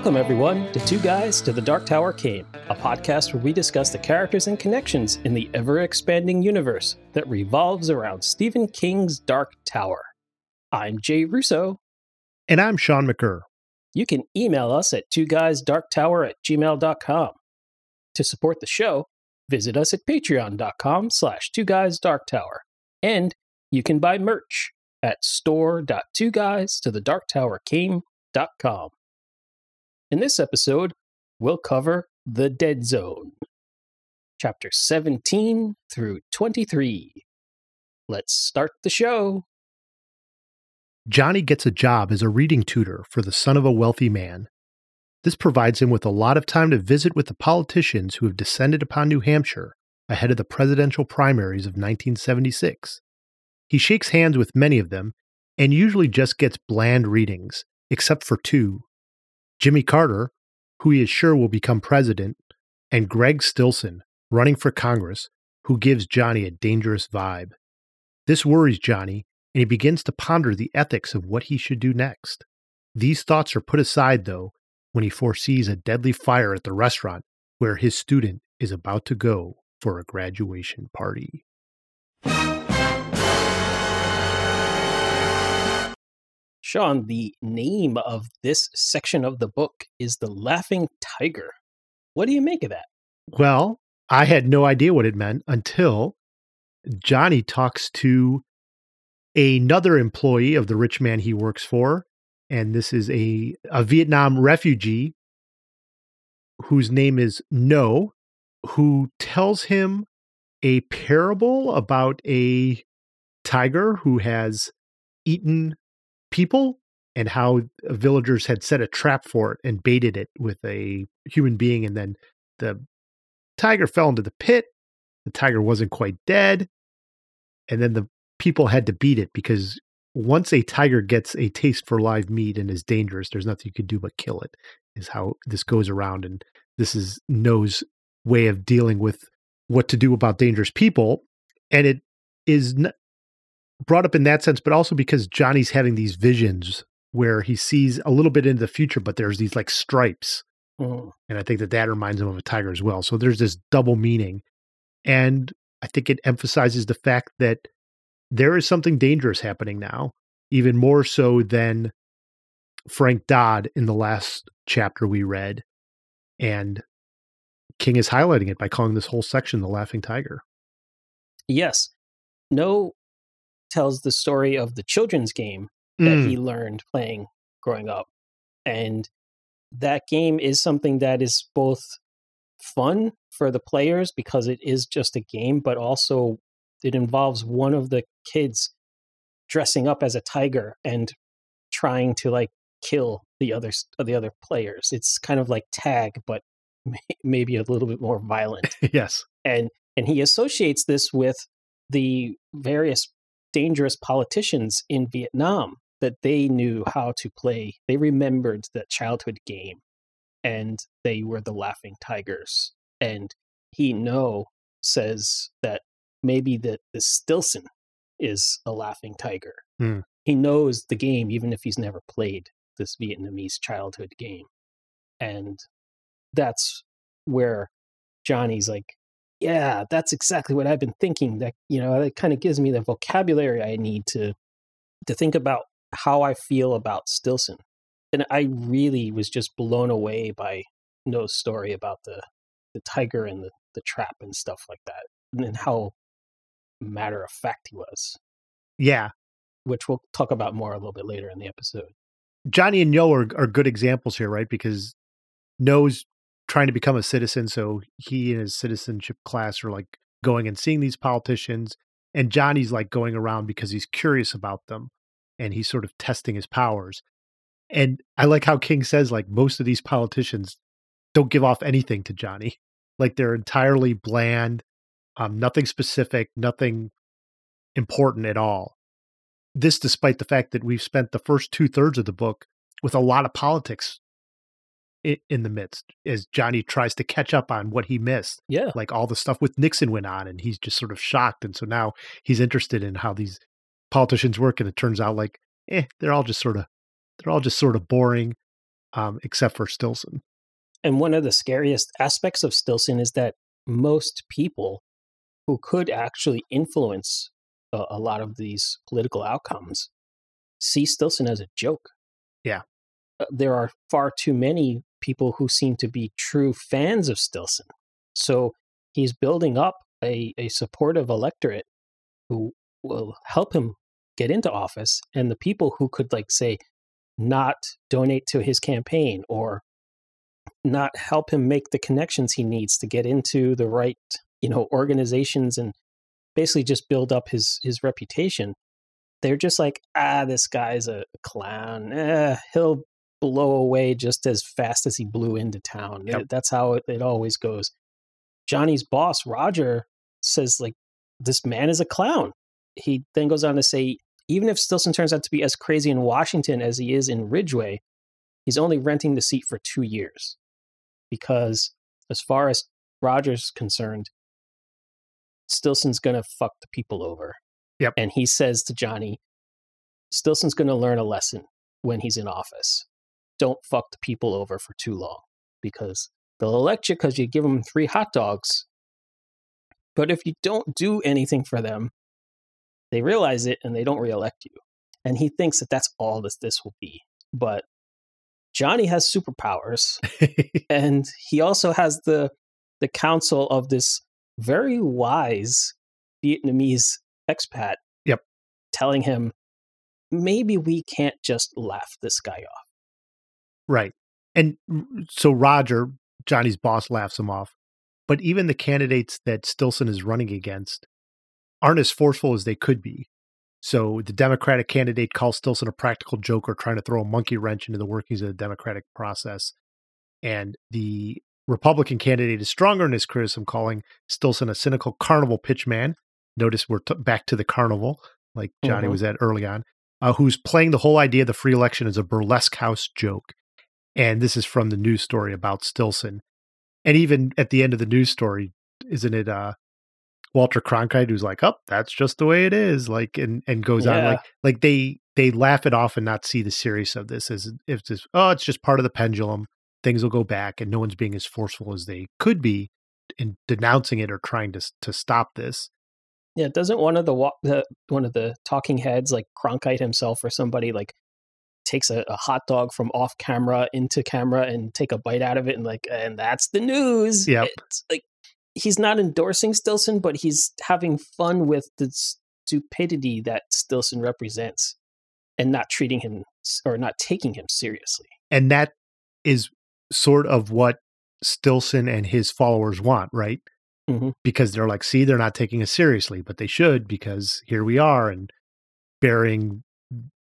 Welcome, everyone, to Two Guys to the Dark Tower Came, a podcast where we discuss the characters and connections in the ever expanding universe that revolves around Stephen King's Dark Tower. I'm Jay Russo. And I'm Sean McCurr. You can email us at two guysdarktower at gmail.com. To support the show, visit us at patreon.com slash two guys dark tower. And you can buy merch at store.twoguys to the dark tower came.com. In this episode, we'll cover The Dead Zone, chapter 17 through 23. Let's start the show. Johnny gets a job as a reading tutor for the son of a wealthy man. This provides him with a lot of time to visit with the politicians who have descended upon New Hampshire ahead of the presidential primaries of 1976. He shakes hands with many of them and usually just gets bland readings, except for two Jimmy Carter, who he is sure will become president, and Greg Stillson, running for Congress, who gives Johnny a dangerous vibe. This worries Johnny, and he begins to ponder the ethics of what he should do next. These thoughts are put aside, though, when he foresees a deadly fire at the restaurant where his student is about to go for a graduation party. Sean, the name of this section of the book is The Laughing Tiger. What do you make of that? Well, I had no idea what it meant until Johnny talks to another employee of the rich man he works for. And this is a, a Vietnam refugee whose name is Ngo, who tells him a parable about a tiger who has eaten people and how villagers had set a trap for it and baited it with a human being and then the tiger fell into the pit the tiger wasn't quite dead and then the people had to beat it because once a tiger gets a taste for live meat and is dangerous there's nothing you can do but kill it is how this goes around and this is Ngo's way of dealing with what to do about dangerous people and it is brought up in that sense, but also because Johnny's having these visions where he sees a little bit into the future, but there's these like stripes. Mm. And I think that that reminds him of a tiger as well. So there's this double meaning. And I think it emphasizes the fact that there is something dangerous happening now, even more so than Frank Dodd in the last chapter we read. And King is highlighting it by calling this whole section the Laughing Tiger. Yes. Ngo tells the story of the children's game that mm. he learned playing growing up. And that game is something that is both fun for the players because it is just a game, but also it involves one of the kids dressing up as a tiger and trying to like kill the other the other players. It's kind of like tag, but maybe a little bit more violent. yes, and and he associates this with the various dangerous politicians in Vietnam that they knew how to play. They remembered that childhood game and they were the laughing tigers. And he Ngo says that maybe that the Stillson is a laughing tiger. Mm. He knows the game even if he's never played this Vietnamese childhood game. And that's where Johnny's like, yeah, that's exactly what I've been thinking. That you know, it kind of gives me the vocabulary I need to to think about how I feel about Stillson. And I really was just blown away by Ngo's story about the the tiger and the, the trap and stuff like that, and how matter of fact he was. Yeah, which we'll talk about more a little bit later in the episode. Johnny and Ngo are, are good examples here, right? Because Ngo's trying to become a citizen. So he and his citizenship class are like going and seeing these politicians. And Johnny's like going around because he's curious about them and he's sort of testing his powers. And I like how King says, like, most of these politicians don't give off anything to Johnny. Like, they're entirely bland, um, nothing specific, nothing important at all. This, despite the fact that we've spent the first two thirds of the book with a lot of politics in the midst as Johnny tries to catch up on what he missed. Yeah. Like all the stuff with Nixon went on and he's just sort of shocked. And so now he's interested in how these politicians work. And it turns out like, eh, they're all just sort of, they're all just sort of boring. um, except for Stillson. And one of the scariest aspects of Stillson is that most people who could actually influence a, a lot of these political outcomes see Stillson as a joke. Yeah. Uh, there are far too many people who seem to be true fans of Stillson. So he's building up a, a supportive electorate who will help him get into office. And the people who could, like, say, not donate to his campaign or not help him make the connections he needs to get into the right, you know, organizations and basically just build up his his reputation. They're just like, ah, this guy's a clown. Eh, he'll blow away just as fast as he blew into town. Yep. That's how it, it always goes. Johnny's boss, Roger, says like, this man is a clown. He then goes on to say, even if Stillson turns out to be as crazy in Washington as he is in Ridgeway, he's only renting the seat for two years. Because as far as Roger's concerned, Stillson's going to fuck the people over. Yep. And he says to Johnny, Stillson's going to learn a lesson when he's in office. Don't fuck the people over for too long because they'll elect you because you give them three hot dogs. But if you don't do anything for them, they realize it and they don't reelect you. And he thinks that that's all this this will be. But Johnny has superpowers, and he also has the the counsel of this very wise Vietnamese expat. Yep. Telling him, maybe we can't just laugh this guy off. Right. And so Roger, Johnny's boss, laughs him off. But even the candidates that Stillson is running against aren't as forceful as they could be. So the Democratic candidate calls Stillson a practical joker trying to throw a monkey wrench into the workings of the democratic process. And the Republican candidate is stronger in his criticism, calling Stillson a cynical carnival pitchman. Notice we're t- back to the carnival, like Johnny mm-hmm. was at early on, uh, who's playing the whole idea of the free election as a burlesque house joke. And this is from the news story about Stillson. And even at the end of the news story, isn't it uh, Walter Cronkite who's like, "Oh, that's just the way it is," like, and and goes yeah. on like like they they laugh it off and not see the serious of this as if this oh, it's just part of the pendulum. Things will go back, and no one's being as forceful as they could be in denouncing it or trying to to stop this. Yeah, doesn't one of the, the one of the talking heads like Cronkite himself or somebody like takes a, a, hot dog from off camera into camera and take a bite out of it and like and that's the news. Yeah, it's like he's not endorsing Stillson, but he's having fun with the stupidity that Stillson represents and not treating him or not taking him seriously. And that is sort of what Stillson and his followers want, right? Mm-hmm. Because they're like, see, they're not taking us seriously, but they should because here we are and bearing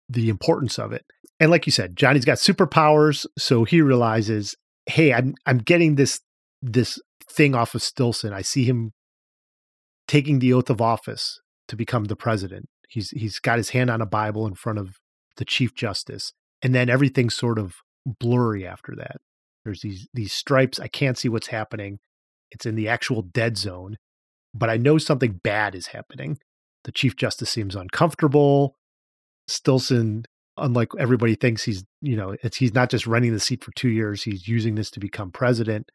the importance of it. And like you said, Johnny's got superpowers, so he realizes, hey, I'm I'm getting this this thing off of Stillson. I see him taking the oath of office to become the president. He's he's got his hand on a Bible in front of the chief justice, and then everything's sort of blurry after that. There's these these stripes. I can't see what's happening. It's in the actual dead zone, but I know something bad is happening. The chief justice seems uncomfortable. Stillson, unlike everybody thinks he's, you know, it's he's not just running the seat for two years. He's using this to become president.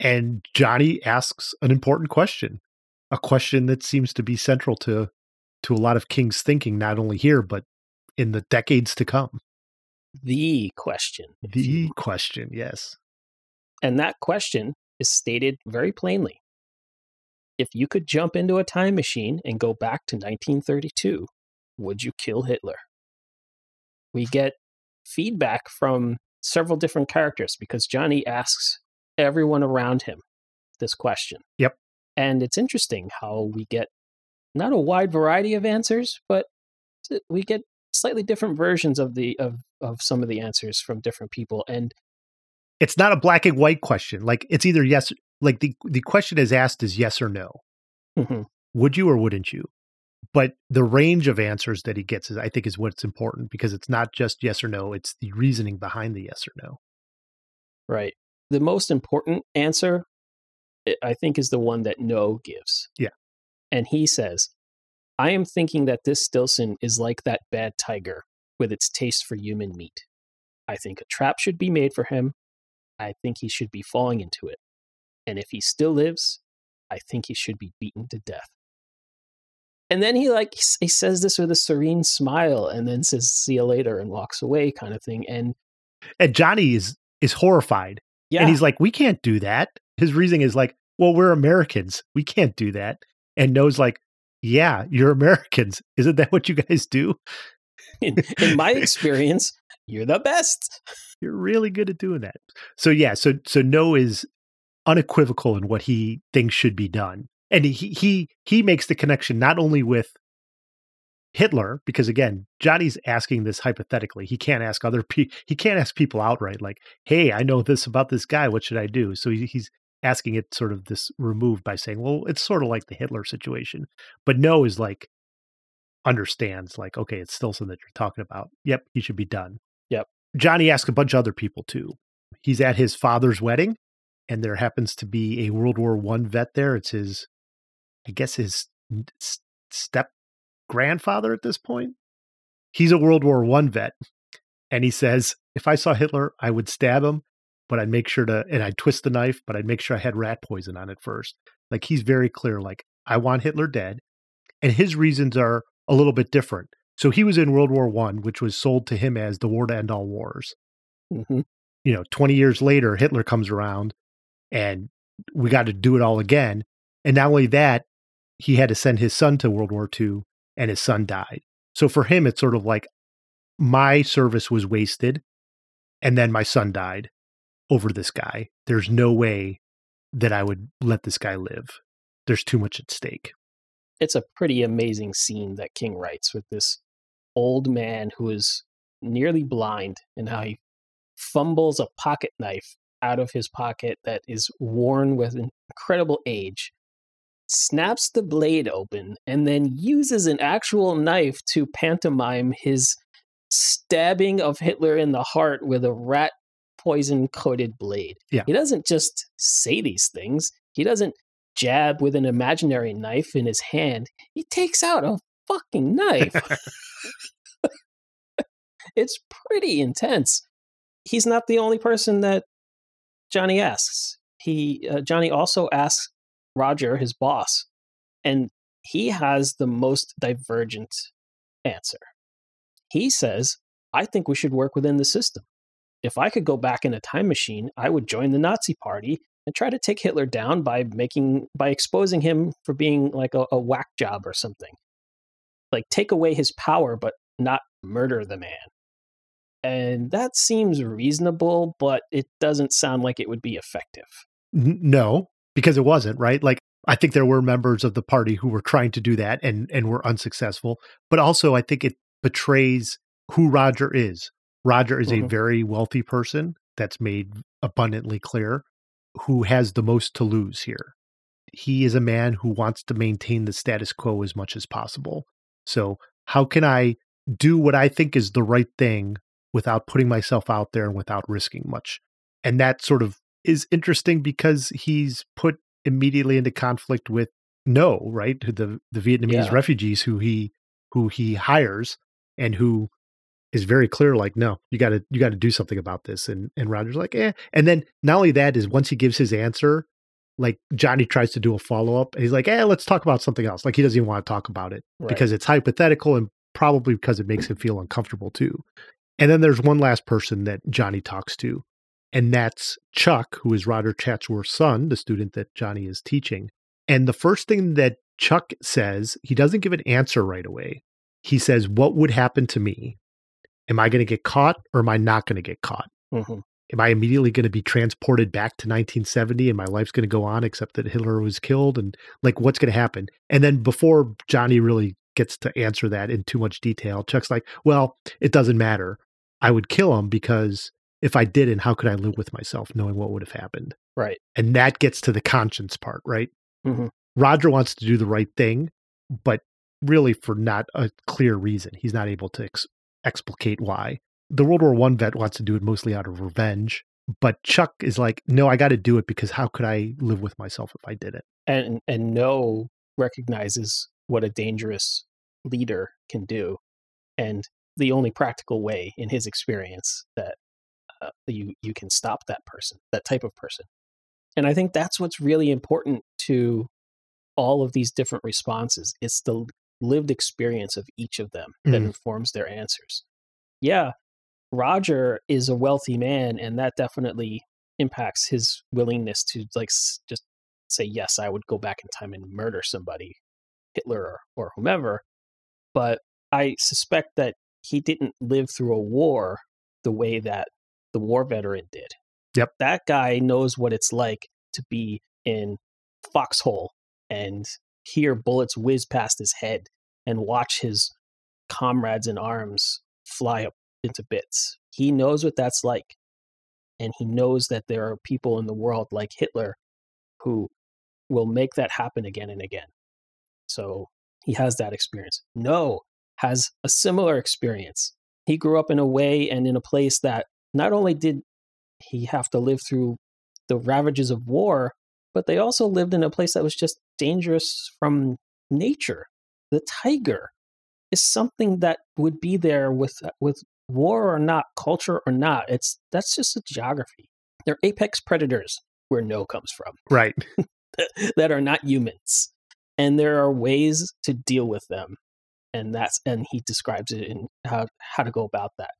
And Johnny asks an important question, a question that seems to be central to to a lot of King's thinking, not only here, but in the decades to come. The question. The question, yes. And that question is stated very plainly. If you could jump into a time machine and go back to 1932, would you kill Hitler? We get feedback from several different characters because Johnny asks everyone around him this question. Yep. And it's interesting how we get not a wide variety of answers, but we get slightly different versions of the of of some of the answers from different people and it's not a black and white question like it's either yes like the the question is asked is yes or no mm-hmm. would you or wouldn't you but the range of answers that he gets is i think is what's important because it's not just yes or no it's the reasoning behind the yes or no right the most important answer, eh, I think, is the one that Ngo gives. Yeah. And he says, I am thinking that this stillson is like that bad tiger with its taste for human meat. I think a trap should be made for him. I think he should be falling into it. And if he still lives, I think he should be beaten to death. And then he like he says this with a serene smile and then says see you later and walks away kind of thing and and Johnny is is horrified. yeah And he's like, we can't do that. His reasoning is like, well, we're Americans. We can't do that. And Ngo's like, yeah, you're Americans. Isn't that what you guys do? in, in my experience you're the best. You're really good at doing that. So yeah, so so Ngo is unequivocal in what he thinks should be done. And he he he makes the connection not only with Hitler, because again, Johnny's asking this hypothetically. He can't ask other people. He can't ask people outright, like, "Hey, I know this about this guy. What should I do?" So he, he's asking it sort of this removed by saying, "Well, it's sort of like the Hitler situation." But Ngo is like understands, like, okay, it's still something that you're talking about. Yep, he should be done. Yep. Johnny asks a bunch of other people too. He's at his father's wedding, and there happens to be a World War One vet there. It's his, I guess, his step grandfather at this point. He's a World War One vet, and he says, "If I saw Hitler, I would stab him, but I'd make sure to, and I'd twist the knife, but I'd make sure I had rat poison on it first. Like he's very clear. Like I want Hitler dead, and his reasons are a little bit different. So he was in World War One, which was sold to him as the war to end all wars. hmm You know, twenty years later, Hitler comes around, and we got to do it all again. And not only that, he had to send his son to World War II, and his son died. So for him, it's sort of like my service was wasted, and then my son died over this guy. There's no way that I would let this guy live. There's too much at stake. It's a pretty amazing scene that King writes with this old man who is nearly blind and how he fumbles a pocket knife out of his pocket that is worn with incredible age snaps the blade open and then uses an actual knife to pantomime his stabbing of Hitler in the heart with a rat poison coated blade. Yeah. He doesn't just say these things. He doesn't jab with an imaginary knife in his hand. He takes out a fucking knife. it's pretty intense. He's not the only person that Johnny asks. He uh, Johnny also asks Roger, his boss, and he has the most divergent answer. He says, I think we should work within the system. If I could go back in a time machine, I would join the Nazi party and try to take Hitler down by making by exposing him for being like a, a whack job or something. Like take away his power but not murder the man. And that seems reasonable, but it doesn't sound like it would be effective. No, because it wasn't, right? Like I think there were members of the party who were trying to do that and and were unsuccessful. But also I think it betrays who Roger is. Roger is a Mhm. very wealthy person that's made abundantly clear who has the most to lose here. He is a man who wants to maintain the status quo as much as possible. So, how can I do what I think is the right thing without putting myself out there and without risking much? And that sort of is interesting because he's put immediately into conflict with Ngo, right? The the Vietnamese Yeah. refugees who he who he hires and who is very clear like no you got to you got to do something about this and and Roger's like eh and then not only that is once he gives his answer like Johnny tries to do a follow up and he's like eh let's talk about something else like he doesn't even want to talk about it Right. because it's hypothetical and probably because it makes him feel uncomfortable too and then there's one last person that Johnny talks to and that's Chuck who is Roger Chatsworth's son the student that Johnny is teaching and the first thing that Chuck says he doesn't give an answer right away he says what would happen to me am I going to get caught or am I not going to get caught? Mhm. Am I immediately going to be transported back to 1970 and my life's going to go on except that Hitler was killed? And like, what's going to happen? And then before Johnny really gets to answer that in too much detail, Chuck's like, well, it doesn't matter. I would kill him because if I didn't, how could I live with myself knowing what would have happened? Right. And that gets to the conscience part, right? Mhm. Roger wants to do the right thing, but really for not a clear reason. He's not able to ex- explicate why. The World War One vet wants to do it mostly out of revenge, but Chuck is like, no, I got to do it because how could I live with myself if I did it? and and Ngo recognizes what a dangerous leader can do and the only practical way in his experience that uh, you you can stop that person, that type of person. And I think that's what's really important to all of these different responses. It's the lived experience of each of them that Mhm. informs their answers. Yeah, Roger is a wealthy man, and that definitely impacts his willingness to like just say yes, I would go back in time and murder somebody, Hitler or, or whomever. But I suspect that he didn't live through a war the way that the war veteran did. Yep. That guy knows what it's like to be in foxhole and hear bullets whiz past his head and watch his comrades in arms fly up into bits. He knows what that's like. And he knows that there are people in the world like Hitler who will make that happen again and again. So he has that experience. Ngo has a similar experience. He grew up in a way and in a place that not only did he have to live through the ravages of war, but they also lived in a place that was just dangerous from nature. The tiger is something that would be there with uh, with war or not, culture or not. It's that's just a geography. They're apex predators where Ngo comes from Right. that are not humans. And there are ways to deal with them. And that's and he describes it in how how to go about that.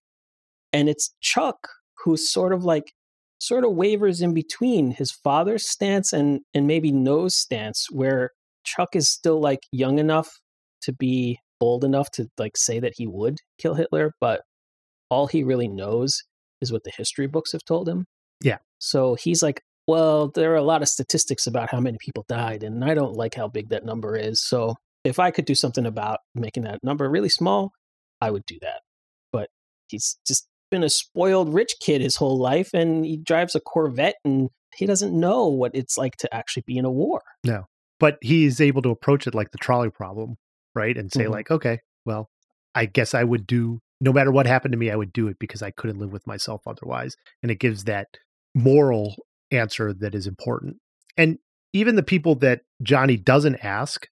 And it's Chuck who's sort of like sort of wavers in between his father's stance and and maybe Ngo's stance where Chuck is still like young enough to be bold enough to like say that he would kill Hitler, but all he really knows is what the history books have told him. Yeah. So he's like, well, there are a lot of statistics about how many people died, and I don't like how big that number is. So if I could do something about making that number really small, I would do that. But he's just been a spoiled rich kid his whole life, and he drives a Corvette, and he doesn't know what it's like to actually be in a war. No. But he's able to approach it like the trolley problem, right? And say, Mhm. like, okay, well, I guess I would do no matter what happened to me, I would do it because I couldn't live with myself otherwise. And it gives that moral answer that is important. And even the people that Johnny doesn't ask,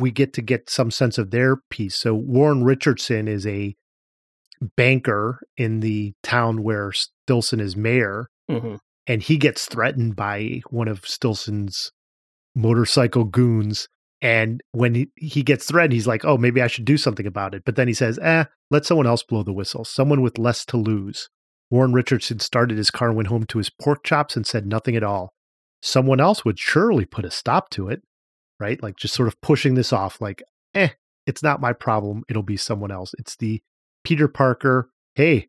we get to get some sense of their piece. So Warren Richardson is a banker in the town where Stillson is mayor, hmm and he gets threatened by one of Stillson's motorcycle goons. And when he, he gets threatened, he's like, oh, maybe I should do something about it. But then he says, eh, let someone else blow the whistle, someone with less to lose. Warren Richardson started his car and went home to his pork chops and said nothing at all. Someone else would surely put a stop to it, right? Like just sort of pushing this off, like, eh, it's not my problem. It'll be someone else. It's the Peter Parker, hey,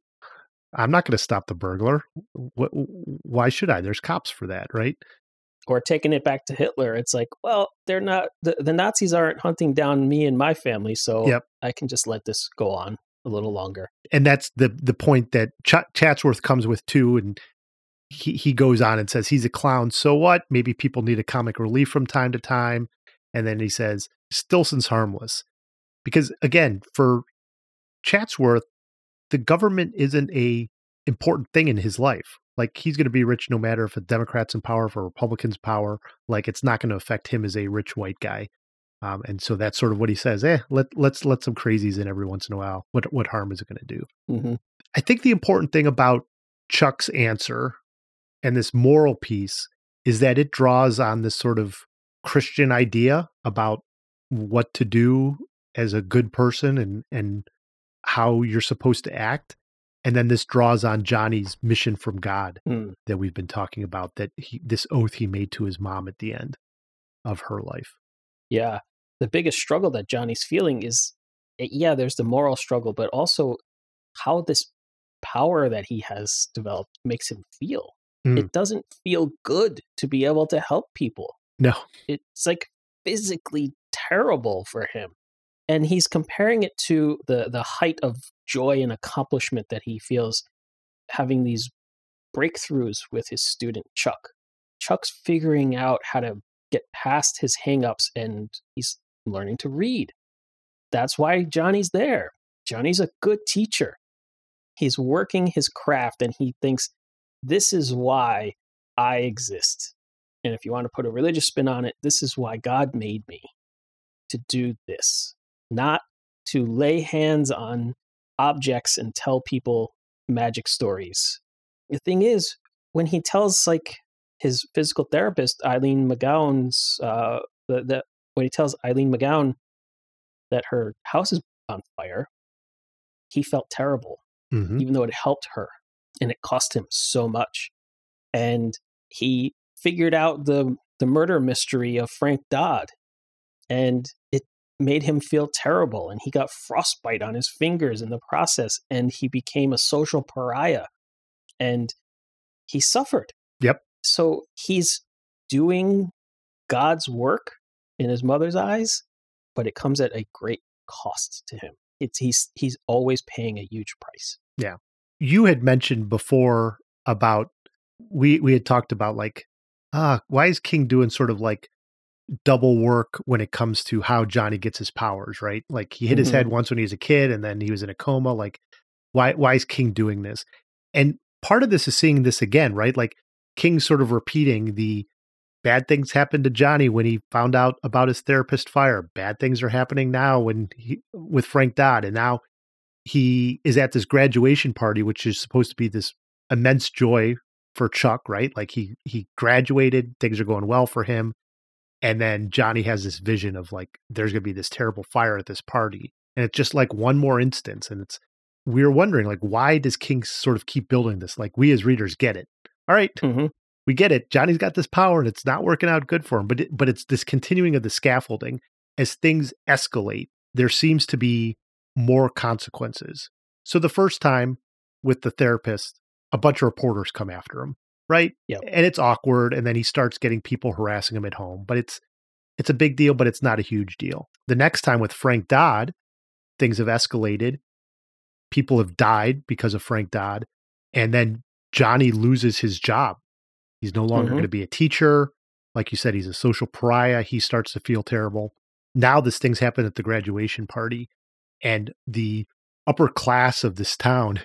I'm not going to stop the burglar. What, why should I? There's cops for that, right? Or taking it back to Hitler, it's like, well, they're not the, the Nazis aren't hunting down me and my family, so Yep. I can just let this go on a little longer. and that's the the point that Ch- Chatsworth comes with too, and he he goes on and says he's a clown. So what? Maybe people need a comic relief from time to time, and then he says Stillson's harmless because again, for Chatsworth, the government isn't a important thing in his life. Like he's going to be rich no matter if a Democrat's in power, if a Republican's power. Like it's not going to affect him as a rich white guy. Um, and so that's sort of what he says. Eh, let let's let some crazies in every once in a while. What what harm is it going to do? hmm I think the important thing about Chuck's answer and this moral piece is that it draws on this sort of Christian idea about what to do as a good person and and how you're supposed to act. And then this draws on Johnny's mission from God Mm. that we've been talking about, that he this oath he made to his mom at the end of her life. Yeah. The biggest struggle that Johnny's feeling is, eh, yeah, there's the moral struggle, but also how this power that he has developed makes him feel. Mm. It doesn't feel good to be able to help people. No. It's like physically terrible for him. And he's comparing it to the, the height of joy and accomplishment that he feels having these breakthroughs with his student Chuck. Chuck's figuring out how to get past his hangups and he's learning to read. That's why Johnny's there. Johnny's a good teacher. He's working his craft and he thinks, this is why I exist. And if you want to put a religious spin on it, this is why God made me to do this, not to lay hands on objects and tell people magic stories. the thing is, when he tells like his physical therapist Eileen Magown's uh, the, the when he tells Eileen Magown that her house is on fire, he felt terrible, Mhm. even though it helped her, and it cost him so much. And he figured out the the murder mystery of Frank Dodd, and it made him feel terrible. And he got frostbite on his fingers in the process, and he became a social pariah, and he suffered. Yep. So he's doing God's work in his mother's eyes, but it comes at a great cost to him. It's he's he's always paying a huge price. Yeah. You had mentioned before about we we had talked about like ah why is king doing sort of like double work when it comes to how johnny gets his powers right like he hit his Mhm. head once when he was a kid and then he was in a coma like why why is king doing this and part of this is seeing this again right like king sort of repeating the bad things happened to johnny when he found out about his therapist fire bad things are happening now when he with frank dodd and now he is at this graduation party, which is supposed to be this immense joy for Chuck, right? Like he he graduated, things are going well for him, and then Johnny has this vision of like there's going to be this terrible fire at this party, and it's just like one more instance, and it's we're wondering like why does King sort of keep building this? Like we as readers get it, all right, Mhm. we get it. Johnny's got this power, and it's not working out good for him, but it, but it's this continuing of the scaffolding as things escalate. There seems to be more consequences. So the first time with the therapist, a bunch of reporters come after him, right? Yeah. And it's awkward and then he starts getting people harassing him at home, but it's it's a big deal, but it's not a huge deal. The next time with Frank Dodd, things have escalated. People have died because of Frank Dodd, and then Johnny loses his job. He's no longer Mhm. going to be a teacher. Like you said, he's a social pariah. He starts to feel terrible. Now this thing's happened at the graduation party and the upper class of this town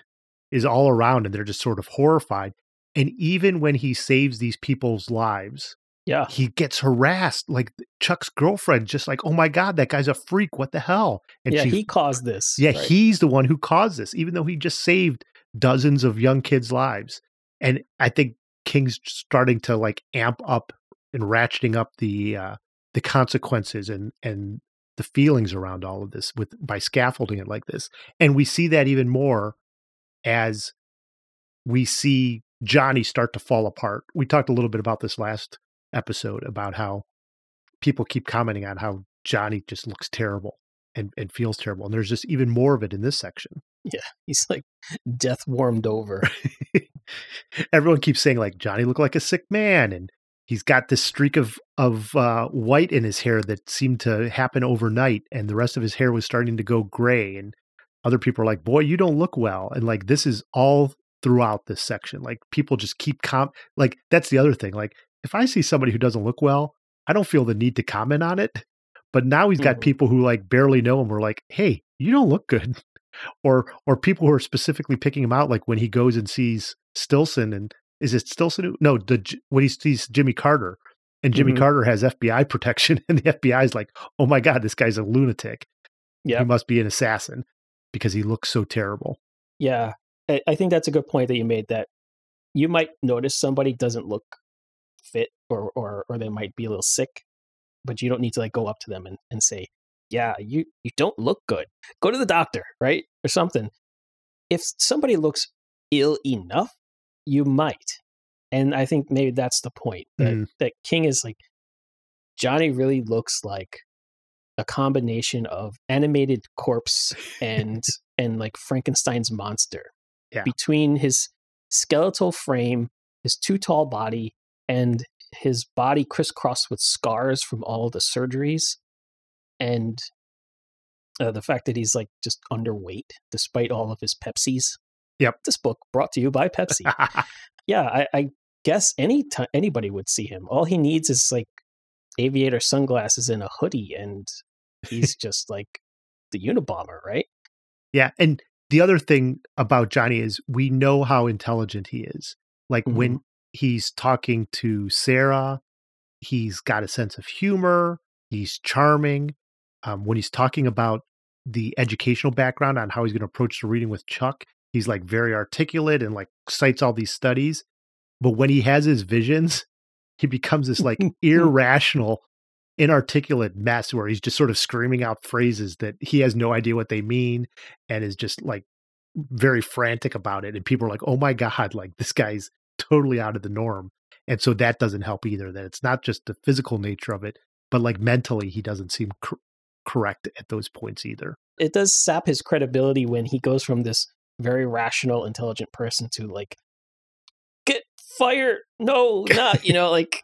is all around and they're just sort of horrified and even when he saves these people's lives Yeah. he gets harassed like chuck's girlfriend just like oh my god that guy's a freak what the hell and yeah, she he caused this. yeah right? he's the one who caused this even though he just saved dozens of young kids lives and i think king's starting to like amp up and ratcheting up the uh the consequences and and the feelings around all of this with by scaffolding it like this and we see that even more as we see johnny start to fall apart we talked a little bit about this last episode about how people keep commenting on how johnny just looks terrible and, and feels terrible and there's just even more of it in this section Yeah. he's like death warmed over. everyone keeps saying like Johnny looked like a sick man and he's got this streak of of uh, white in his hair that seemed to happen overnight and the rest of his hair was starting to go gray and other people are like boy you don't look well and like this is all throughout this section like people just keep com like that's the other thing like if i see somebody who doesn't look well i don't feel the need to comment on it but now he's got Mhm. people who like barely know him were like hey you don't look good or or people who are specifically picking him out like when he goes and sees stillson and is it stillson who, no the when he sees jimmy carter and jimmy Mhm. carter has fbi protection and the fbi is like oh my god this guy's a lunatic Yeah. he must be an assassin because he looks so terrible Yeah, I, I think that's a good point that you made. That you might notice somebody doesn't look fit, or or or they might be a little sick, but you don't need to like go up to them and, and say, "Yeah, you you don't look good. Go to the doctor, right, or something." If somebody looks ill enough, you might, and I think maybe that's the point that Mm. that King is like Johnny really looks like a combination of animated corpse and and like Frankenstein's monster. Yeah. Between his skeletal frame, his too tall body, and his body crisscrossed with scars from all the surgeries, and uh, the fact that he's like just underweight despite all of his Pepsis. Yep. This book brought to you by Pepsi. yeah, I, I guess any ti anybody would see him. All he needs is like aviator sunglasses and a hoodie, and he's just like the Unabomber, right? Yeah, and the other thing about Johnny is we know how intelligent he is. Like when he's talking to Sarah, he's got a sense of humor. He's charming. Um, when he's talking about the educational background on how he's going to approach the reading with Chuck, He's like very articulate and like cites all these studies. But when he has his visions, he becomes this like irrational, inarticulate mess where he's just sort of screaming out phrases that he has no idea what they mean and is just like very frantic about it. And people are like, oh my God, like this guy's totally out of the norm. And so that doesn't help either. That it's not just the physical nature of it, but like mentally, he doesn't seem cor- correct at those points either. It does sap his credibility when he goes from this very rational, intelligent person to like, get fired. No, not, you know, like,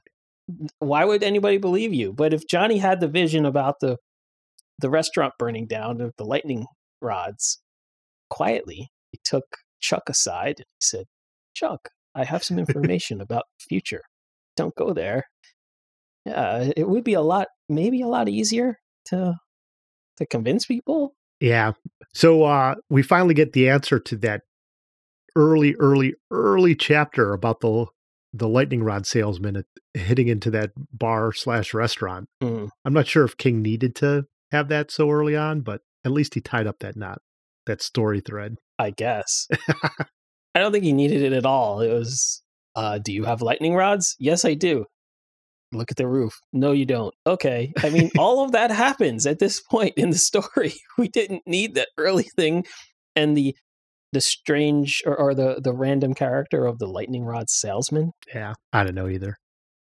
why would anybody believe you? But if Johnny had the vision about the the restaurant burning down, of the lightning rods, quietly, he took Chuck aside and he said, Chuck, I have some information about the future. Don't go there. Yeah, it would be a lot, maybe a lot easier to to convince people. Yeah. So uh we finally get the answer to that early, early, early chapter about the the lightning rod salesman at, hitting into that bar slash restaurant. Mm. I'm not sure if King needed to have that so early on, but at least he tied up that knot, that story thread. I guess. I don't think he needed it at all. It was, uh, do you have lightning rods? Yes, I do. Look at the roof. No, you don't. Okay. I mean, all of that happens at this point in the story. We didn't need that early thing and the the strange or, or the the random character of the lightning rod salesman. Yeah, I don't know either.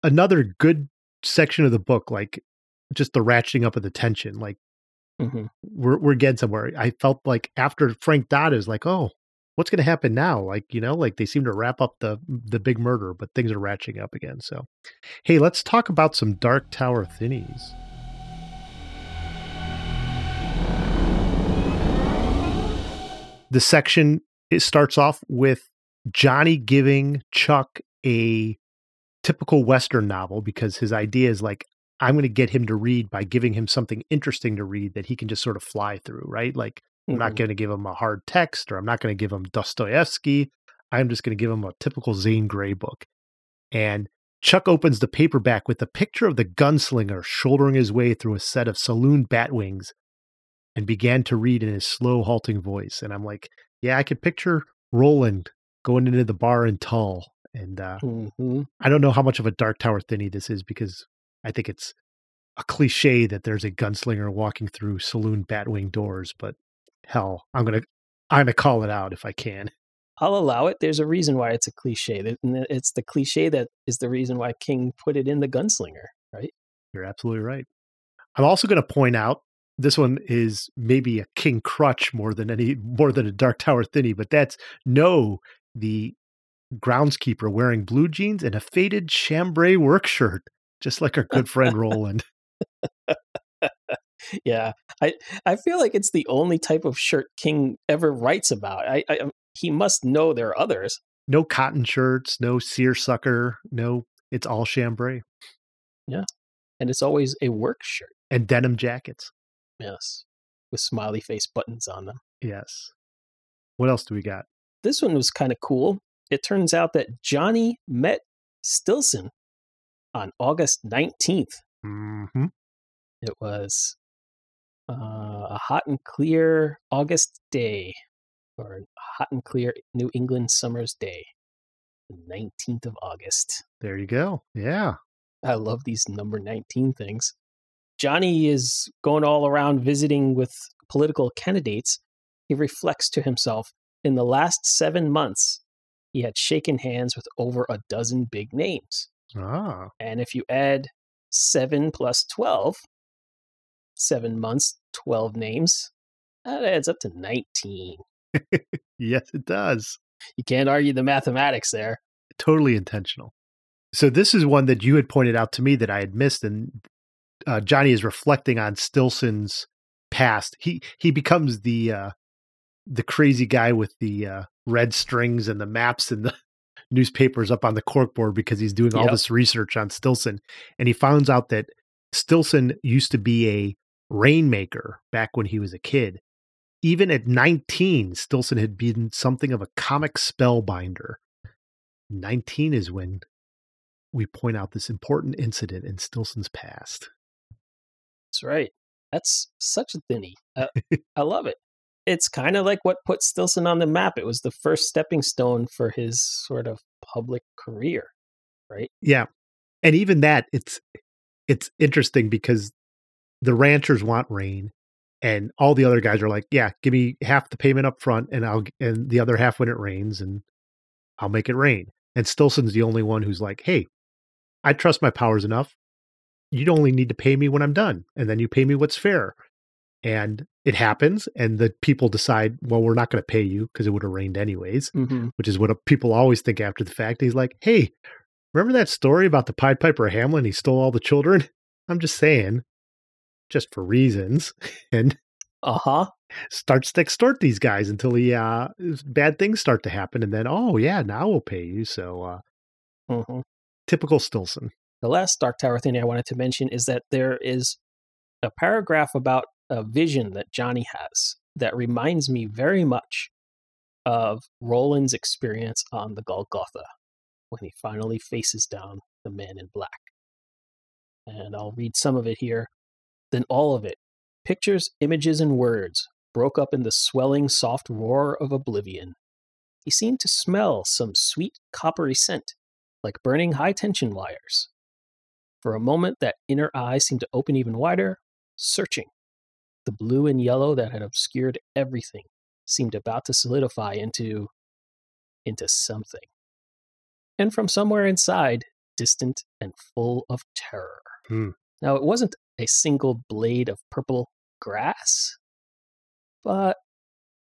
Another good section of the book, like just the ratcheting up of the tension, like Mhm. we're we're getting somewhere. I felt like after Frank Dodd is like, oh, what's going to happen now? Like you know, like they seem to wrap up the the big murder, but things are ratcheting up again. So, hey, let's talk about some Dark Tower thinnies. The section it starts off with Johnny giving Chuck a typical Western novel because his idea is like, I'm going to get him to read by giving him something interesting to read that he can just sort of fly through, right? Like, I'm not Mhm. going to give him a hard text or I'm not going to give him Dostoevsky. I'm just going to give him a typical Zane Grey book. And Chuck opens the paperback with a picture of the gunslinger shouldering his way through a set of saloon batwings and began to read in his slow, halting voice. And I'm like, yeah, I could picture Roland going into the bar in Tull. And uh, Mhm. I don't know how much of a Dark Tower thinny this is because I think it's a cliche that there's a gunslinger walking through saloon batwing doors, but hell, I'm gonna I'm gonna call it out if I can. I'll allow it. There's a reason why it's a cliche. It's the cliche that is the reason why King put it in the gunslinger, right? You're absolutely right. I'm also gonna point out this one is maybe a king crutch more than any more than a dark tower thinny, but that's Ngo the groundskeeper wearing blue jeans and a faded chambray work shirt, just like our good friend Roland. Yeah, I I feel like it's the only type of shirt King ever writes about. I, I um, he must know there are others. No cotton shirts, no seersucker, no it's all chambray. Yeah, and it's always a work shirt. And denim jackets. Yes, with smiley face buttons on them. Yes. What else do we got? This one was kind of cool. It turns out that Johnny met Stillson on August 19th. Mm-hmm. It was uh, a hot and clear August day, or a hot and clear New England summer's day, the 19th of August. There you go. Yeah. I love these number 19 things. Johnny is going all around visiting with political candidates. He reflects to himself in the last seven months, he had shaken hands with over a dozen big names. Ah. And if you add seven plus 12, seven months, 12 names, that adds up to 19. Yes, it does. You can't argue the mathematics there. Totally intentional. So this is one that you had pointed out to me that I had missed, and uh, Johnny is reflecting on Stillson's past. He he becomes the uh, the crazy guy with the uh, red strings and the maps and the newspapers up on the corkboard because he's doing all Yep. this research on Stillson, and he finds out that Stillson used to be a rainmaker back when he was a kid. Even at 19, Stillson had been something of a comic spellbinder. 19 is when we point out this important incident in Stillson's past. That's right. That's such a thinny. Uh, I love it. it's kind of like what put Stillson on the map. It was the first stepping stone for his sort of public career, right? Yeah. And even that, it's it's interesting because the ranchers want rain and all the other guys are like, "Yeah, give me half the payment up front and I'll and the other half when it rains and I'll make it rain." And Stillson's the only one who's like, "Hey, I trust my powers enough. You only need to pay me when I'm done, and then you pay me what's fair." And it happens, and the people decide, "Well, we're not going to pay you because it would have rained anyways," Mm-hmm. which is what people always think after the fact. He's like, "Hey, remember that story about the Pied Piper of Hamlin? He stole all the children." I'm just saying, just for reasons, and Uh huh. starts to extort these guys until he uh bad things start to happen, and then oh yeah, now we'll pay you. So uh hmm typical Stillson. The last Dark Tower thing I wanted to mention is that there is a paragraph about a vision that Johnny has that reminds me very much of Roland's experience on the Golgotha when he finally faces down the man in black. And I'll read some of it here. Then all of it pictures, images, and words broke up in the swelling, soft roar of oblivion. He seemed to smell some sweet, coppery scent, like burning high tension wires. For a moment, that inner eye seemed to open even wider, searching. The blue and yellow that had obscured everything seemed about to solidify into into something. And from somewhere inside, distant and full of terror. Hmm. Now, it wasn't a single blade of purple grass, but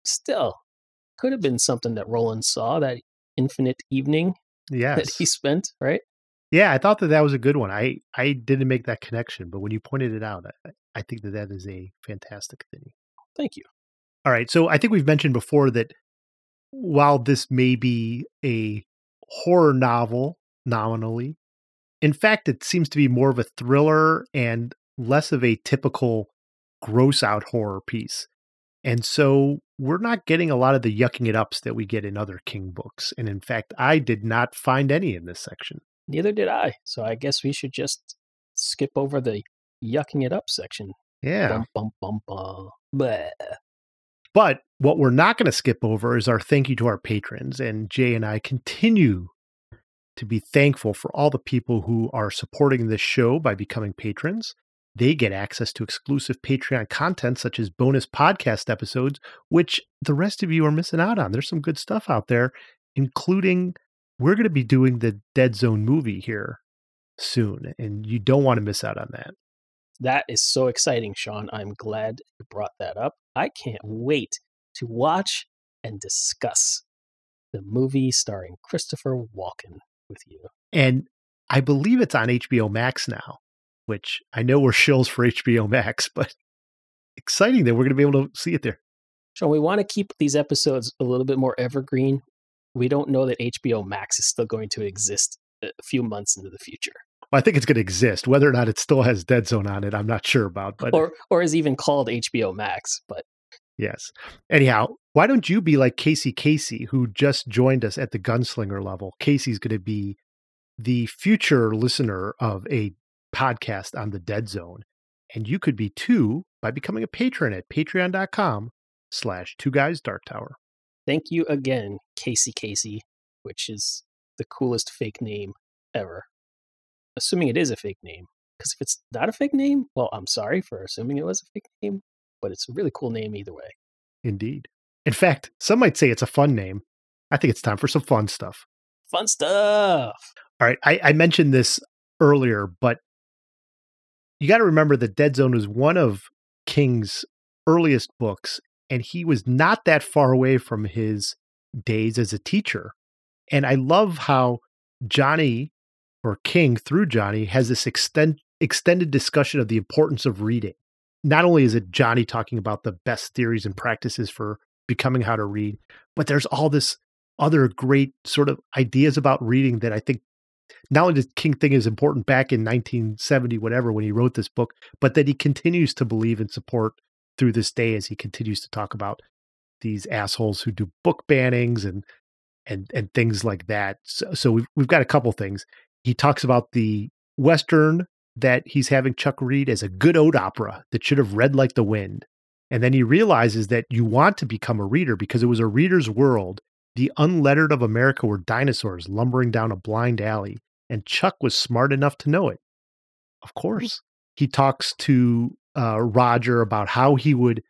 still, could have been something that Roland saw that infinite evening that he spent, right? Yeah, I thought that that was a good one. I I didn't make that connection, but when you pointed it out, I, I think that that is a fantastic thing. Thank you. All right, so I think we've mentioned before that while this may be a horror novel nominally, in fact, it seems to be more of a thriller and less of a typical gross out horror piece. And so we're not getting a lot of the yucking it ups that we get in other King books. And in fact, I did not find any in this section. Neither did I. So I guess we should just skip over the yucking it up section. Yeah. Bum, bum, bum, bum. But what we're not going to skip over is our thank you to our patrons. And Jay and I continue to be thankful for all the people who are supporting this show by becoming patrons. They get access to exclusive Patreon content, such as bonus podcast episodes, which the rest of you are missing out on. There's some good stuff out there, including we're going to be doing the Dead Zone movie here soon, and you don't want to miss out on that. That is so exciting, Sean. I'm glad you brought that up. I can't wait to watch and discuss the movie starring Christopher Walken with you. And I believe it's on HBO Max now, which I know we're shills for HBO Max, but exciting that we're going to be able to see it there. Sean, we want to keep these episodes a little bit more evergreen. We don't know that HBO Max is still going to exist a few months into the future, Well, I think it's going to exist. Whether or not it still has Dead Zone on it, I'm not sure about. But or or is even called HBO Max. But yes. Anyhow, why don't you be like Casey Casey, who just joined us at the gunslinger level? Casey's going to be the future listener of a podcast on the Dead Zone. And you could be too by becoming a patron at patreon.com slash two guys dark tower. Thank you again, Casey Casey, which is the coolest fake name ever. Assuming it is a fake name. Because if it's not a fake name, well, I'm sorry for assuming it was a fake name, but it's a really cool name either way. Indeed. In fact, some might say it's a fun name. I think it's time for some fun stuff. Fun stuff. All right. I, I mentioned this earlier, but you got to remember that Dead Zone was one of King's earliest books, and he was not that far away from his days as a teacher. And I love how Johnny or King through Johnny has this extend, extended discussion of the importance of reading. Not only is it Johnny talking about the best theories and practices for becoming how to read, but there's all this other great sort of ideas about reading that I think not only did King think is important back in 1970, whatever, when he wrote this book, but that he continues to believe and support through this day as he continues to talk about these assholes who do book bannings and and and things like that. So, so we've we've got a couple things. He talks about the western that he's having Chuck read as a good ode opera that should have read like the wind. And then he realizes that you want to become a reader because it was a reader's world. The unlettered of America were dinosaurs lumbering down a blind alley, and Chuck was smart enough to know it. Of hmm. course. He talks to uh, Roger about how he would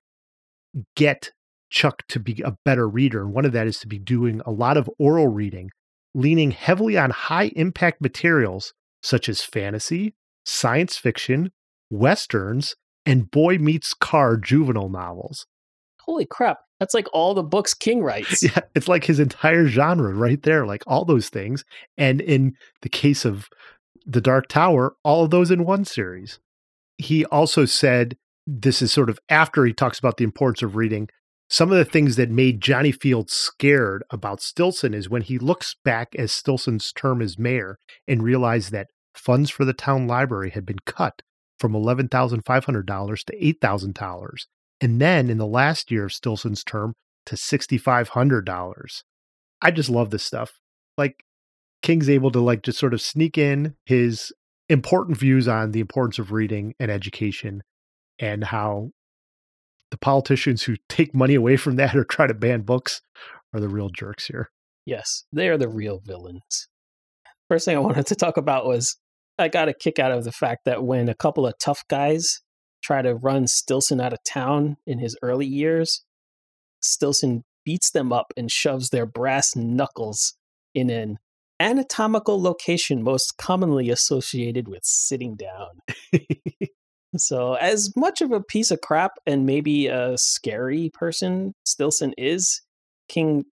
get Chuck to be a better reader. And one of that is to be doing a lot of oral reading, leaning heavily on high impact materials such as fantasy, science fiction, westerns, and boy meets car juvenile novels. Holy crap. That's like all the books King writes. Yeah, it's like his entire genre right there, like all those things. And in the case of The Dark Tower, all of those in one series. He also said this is sort of after he talks about the importance of reading. Some of the things that made Johnny Field scared about Stillson is when he looks back as Stillson's term as mayor and realized that funds for the town library had been cut from $11,500 to $8,000. And then in the last year of Stillson's term to $6,500. I just love this stuff. Like King's able to like just sort of sneak in his important views on the importance of reading and education and how the politicians who take money away from that or try to ban books are the real jerks here. Yes, they are the real villains. First thing I wanted to talk about was I got a kick out of the fact that when a couple of tough guys try to run Stillson out of town in his early years, Stillson beats them up and shoves their brass knuckles in an anatomical location most commonly associated with sitting down. so, as much of a piece of crap and maybe a scary person Stillson is, King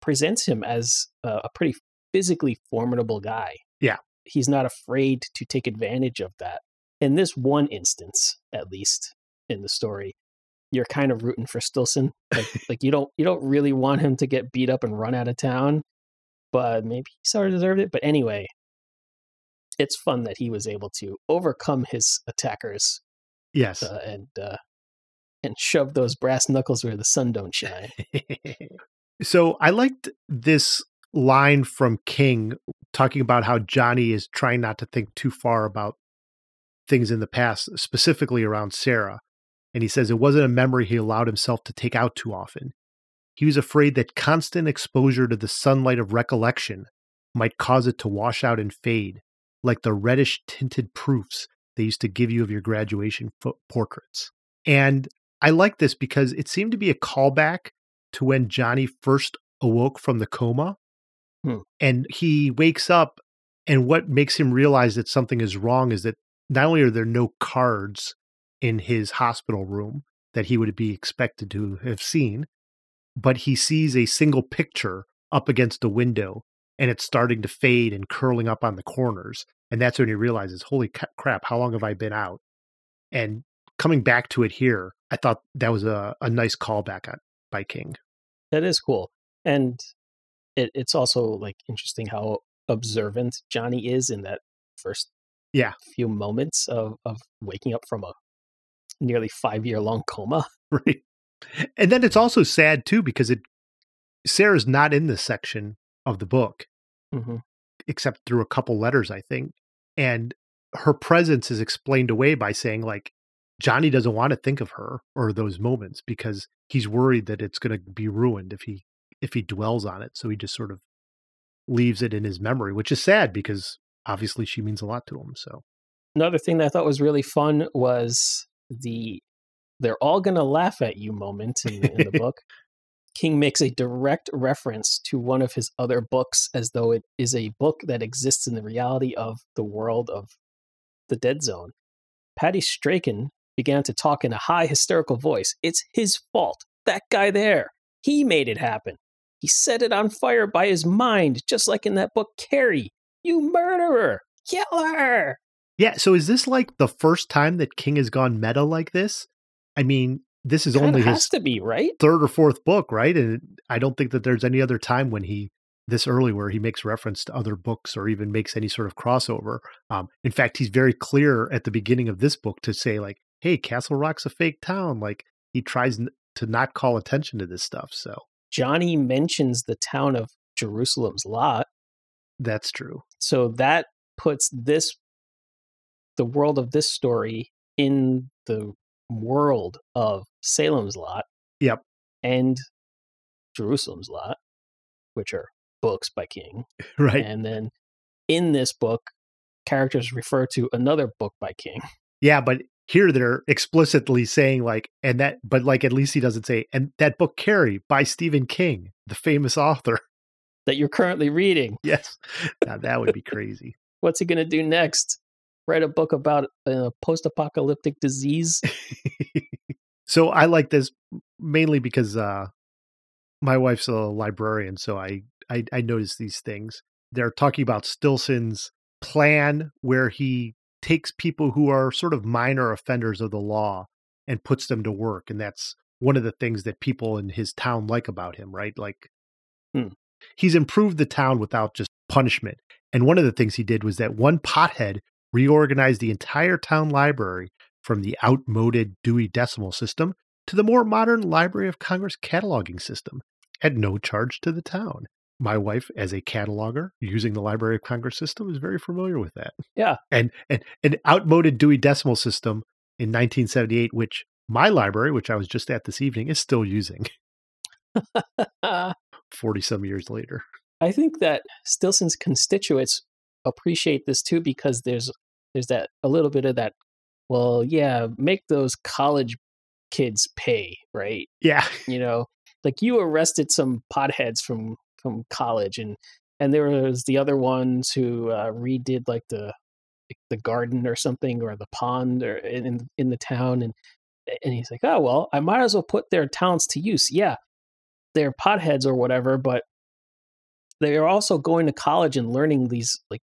presents him as a, pretty physically formidable guy. Yeah. He's not afraid to take advantage of that. In this one instance, at least in the story, you're kind of rooting for Stillson. Like, like you don't you don't really want him to get beat up and run out of town, but maybe he sort of deserved it. But anyway, it's fun that he was able to overcome his attackers. Yes, uh, and uh, and shove those brass knuckles where the sun don't shine. so I liked this line from King talking about how Johnny is trying not to think too far about things in the past, specifically around Sarah. And he says it wasn't a memory he allowed himself to take out too often. He was afraid that constant exposure to the sunlight of recollection might cause it to wash out and fade, like the reddish tinted proofs they used to give you of your graduation fo- portraits. And I like this because it seemed to be a callback to when Johnny first awoke from the coma. Hmm. And he wakes up, and what makes him realize that something is wrong is that not only are there no cards in his hospital room that he would be expected to have seen, but he sees a single picture up against a window and it's starting to fade and curling up on the corners. And that's when he realizes, holy crap, how long have I been out? And coming back to it here, I thought that was a, a nice callback on, by King. That is cool. And it, it's also like interesting how observant Johnny is in that first yeah few moments of, of waking up from a nearly five year long coma. Right. And then it's also sad too because it Sarah's not in this section of the book, mm-hmm. except through a couple letters, I think. And her presence is explained away by saying like Johnny doesn't want to think of her or those moments because he's worried that it's going to be ruined if he if he dwells on it. So he just sort of leaves it in his memory, which is sad because obviously she means a lot to him. So another thing that I thought was really fun was the they're all going to laugh at you moment in, in the book. King makes a direct reference to one of his other books as though it is a book that exists in the reality of the world of the Dead Zone. Patty Strachan began to talk in a high hysterical voice. It's his fault. That guy there. He made it happen. He set it on fire by his mind, just like in that book, Carrie. You murderer! Killer! Yeah, so is this like the first time that King has gone meta like this? I mean, this is only has to be right third or fourth book, right? And I don't think that there's any other time when he this early where he makes reference to other books or even makes any sort of crossover. Um, in fact, he's very clear at the beginning of this book to say like, "Hey, Castle Rock's a fake town." Like he tries n- to not call attention to this stuff. So Johnny mentions the town of Jerusalem's Lot that's true. So that puts this the world of this story in the world of Salem's Lot. Yep. And Jerusalem's Lot, which are books by King. Right. And then in this book, characters refer to another book by King. Yeah, but here they're explicitly saying like and that but like at least he doesn't say and that book Carrie by Stephen King, the famous author. That you're currently reading. Yes. Now that would be crazy. What's he going to do next? Write a book about a post apocalyptic disease? so I like this mainly because uh my wife's a librarian, so I I, I notice these things. They're talking about Stillson's plan where he takes people who are sort of minor offenders of the law and puts them to work. And that's one of the things that people in his town like about him, right? Like Hmm. he's improved the town without just punishment. And one of the things he did was that one pothead reorganized the entire town library from the outmoded Dewey Decimal System to the more modern Library of Congress cataloging system at no charge to the town. My wife, as a cataloger using the Library of Congress system, is very familiar with that. Yeah. And and an outmoded Dewey Decimal System in 1978, which my library, which I was just at this evening, is still using 40 some years later. I think that Stillson's constituents appreciate this too because there's there's that a little bit of that. Well, yeah, make those college kids pay, right? Yeah. You know, like you arrested some potheads from from college, and and there was the other ones who uh, redid like the the garden or something or the pond or in in the town, and and he's like, oh well, I might as well put their talents to use. Yeah, they're potheads or whatever, but they are also going to college and learning these like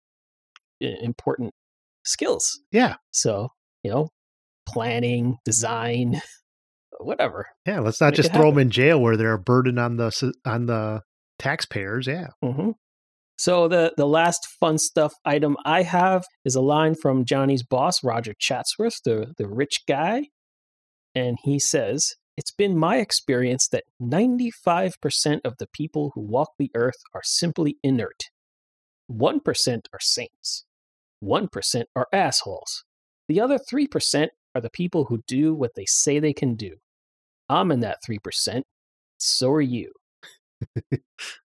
important skills. Yeah. So you know, planning, design, whatever. Yeah. Let's not Make just throw them in jail where they're a burden on the on the taxpayers. Yeah. hmm So the the last fun stuff item I have is a line from Johnny's boss, Roger Chatsworth, the the rich guy, and he says, "It's been my experience that ninety five percent of the people who walk the earth are simply inert. One percent are saints. One percent are assholes. The other three percent are the people who do what they say they can do. I'm in that three percent. So are you." I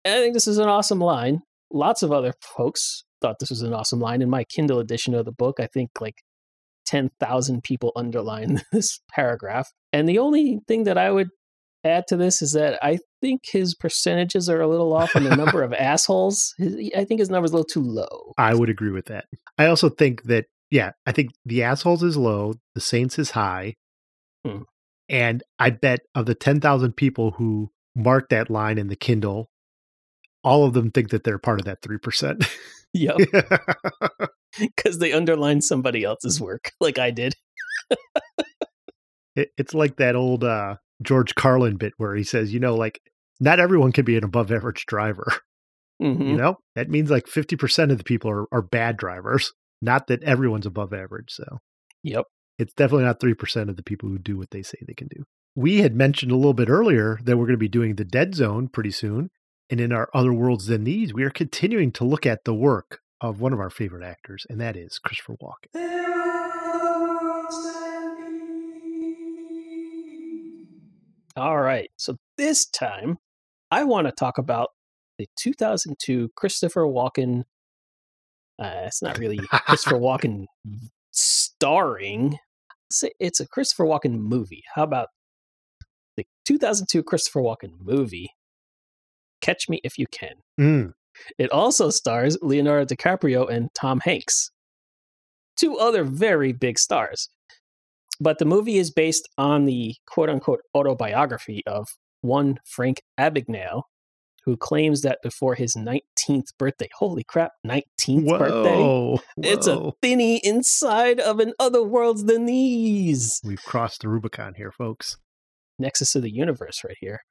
think this is an awesome line. Lots of other folks thought this was an awesome line. In my Kindle edition of the book, I think like 10,000 people underline this paragraph. And the only thing that I would add to this is that I think his percentages are a little off on the number of assholes. His- I think his number's a little too low. I would agree with that. I also think that, yeah, I think the assholes is low, the saints is high. Hmm. And I bet of the 10,000 people who marked that line in the Kindle, all of them think that they're part of that 3%. Yep. Because they underlined somebody else's work, like I did. it, it's like that old uh, George Carlin bit where he says, you know, like, not everyone can be an above average driver. Mhm. You know, that means like 50% of the people are, are bad drivers, not that everyone's above average. So Yep. it's definitely not 3% of the people who do what they say they can do. We had mentioned a little bit earlier that we're going to be doing the Dead Zone pretty soon. And in our Other Worlds Than These, we are continuing to look at the work of one of our favorite actors, and that is Christopher Walken. All right. So this time, I want to talk about the 2002 Christopher Walken. Uh, it's not really Christopher Walken starring. It's a Christopher Walken movie. How about the 2002 Christopher Walken movie? Catch Me If You Can. Mm, It also stars Leonardo DiCaprio and Tom Hanks, two other very big stars. But the movie is based on the quote unquote autobiography of one Frank Abagnale, who claims that before his 19th birthday, holy crap, 19th birthday, whoa, it's a whoa. thinny inside of an other worlds than these. We've crossed the Rubicon here, folks. Nexus of the universe right here.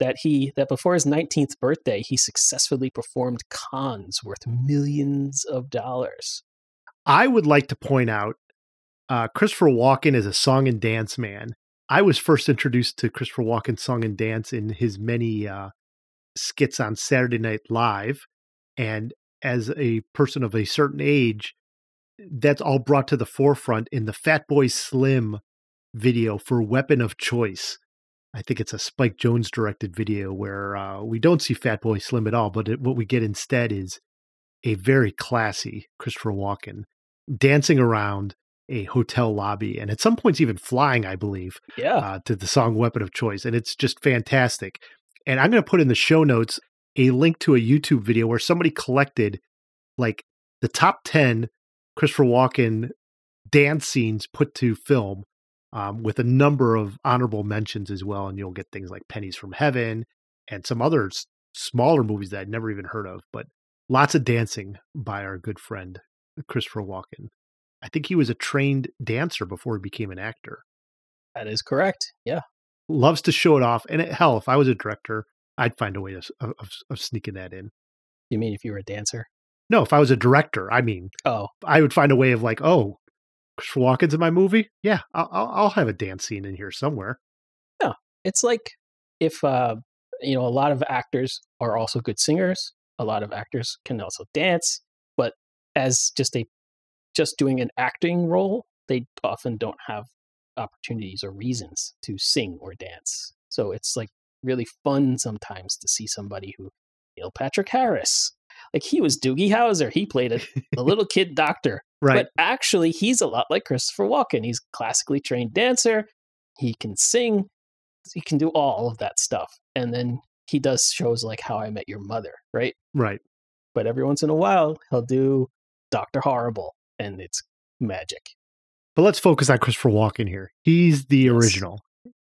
That he that before his 19th birthday, he successfully performed cons worth millions of dollars. I would like to point out uh, Christopher Walken is a song and dance man. I was first introduced to Christopher Walken's song and dance in his many uh, skits on Saturday Night Live. And as a person of a certain age, that's all brought to the forefront in the Fat Boy Slim video for Weapon of Choice. I think it's a Spike Jonze directed video where uh, we don't see Fat Boy Slim at all, but it, what we get instead is a very classy Christopher Walken dancing around a hotel lobby and at some points even flying, I believe, Yeah. uh, to the song Weapon of Choice. And it's just fantastic. And I'm going to put in the show notes a link to a YouTube video where somebody collected like the top 10 Christopher Walken dance scenes put to film um, with a number of honorable mentions as well. And you'll get things like Pennies from Heaven and some other s- smaller movies that I'd never even heard of, but lots of dancing by our good friend, Christopher Walken. I think he was a trained dancer before he became an actor. that is correct. Yeah. Loves to show it off. And it, hell, if I was a director, I'd find a way to, of, of, of sneaking that in. You mean if you were a dancer? No, if I was a director, I mean, Oh, I would find a way of like, oh, Christopher Walken's in my movie. Yeah, I'll, I'll I'll have a dance scene in here somewhere. Yeah, it's like if uh you know a lot of actors are also good singers a lot of actors can also dance but as just a just doing an acting role they often don't have opportunities or reasons to sing or dance so it's like really fun sometimes to see somebody who Neil Patrick Harris like he was Doogie Howser he played a, a little kid doctor Right. but actually, he's a lot like Christopher Walken. He's a classically trained dancer. He can sing. He can do all of that stuff. And then he does shows like How I Met Your Mother, right? right. But every once in a while, he'll do Doctor Horrible, and it's magic. But let's focus on Christopher Walken here. He's the Yes. original,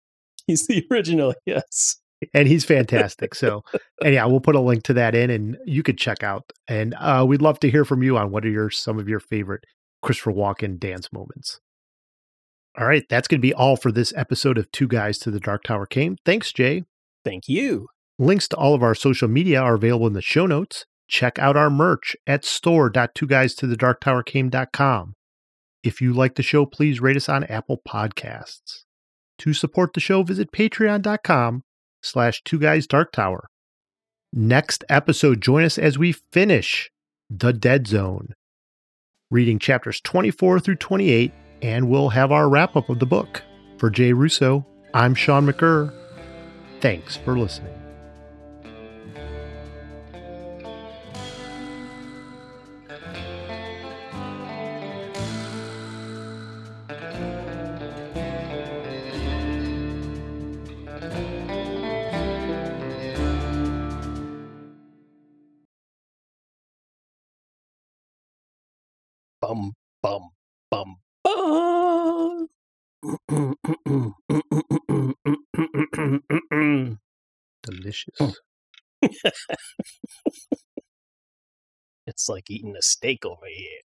He's the original, yes. and he's fantastic. So, and yeah, we'll put a link to that in, and you could check out. And uh, we'd love to hear from you on what are your some of your favorite Christopher Walken dance moments. All right, that's going to be all for this episode of Two Guys to the Dark Tower Came. Thanks, Jay. Thank you. Links to all of our social media are available in the show notes. Check out our merch at store.twoguystothedarktowercame.com. If you like the show, please rate us on Apple Podcasts. To support the show, visit patreon.com slash two guys dark tower. Next episode, join us as we finish The Dead Zone, reading chapters 24 through 28, and we'll have our wrap up of the book. For Jay Russo, I'm Sean McGurr. Thanks for listening. Delicious. it's like eating a steak over here.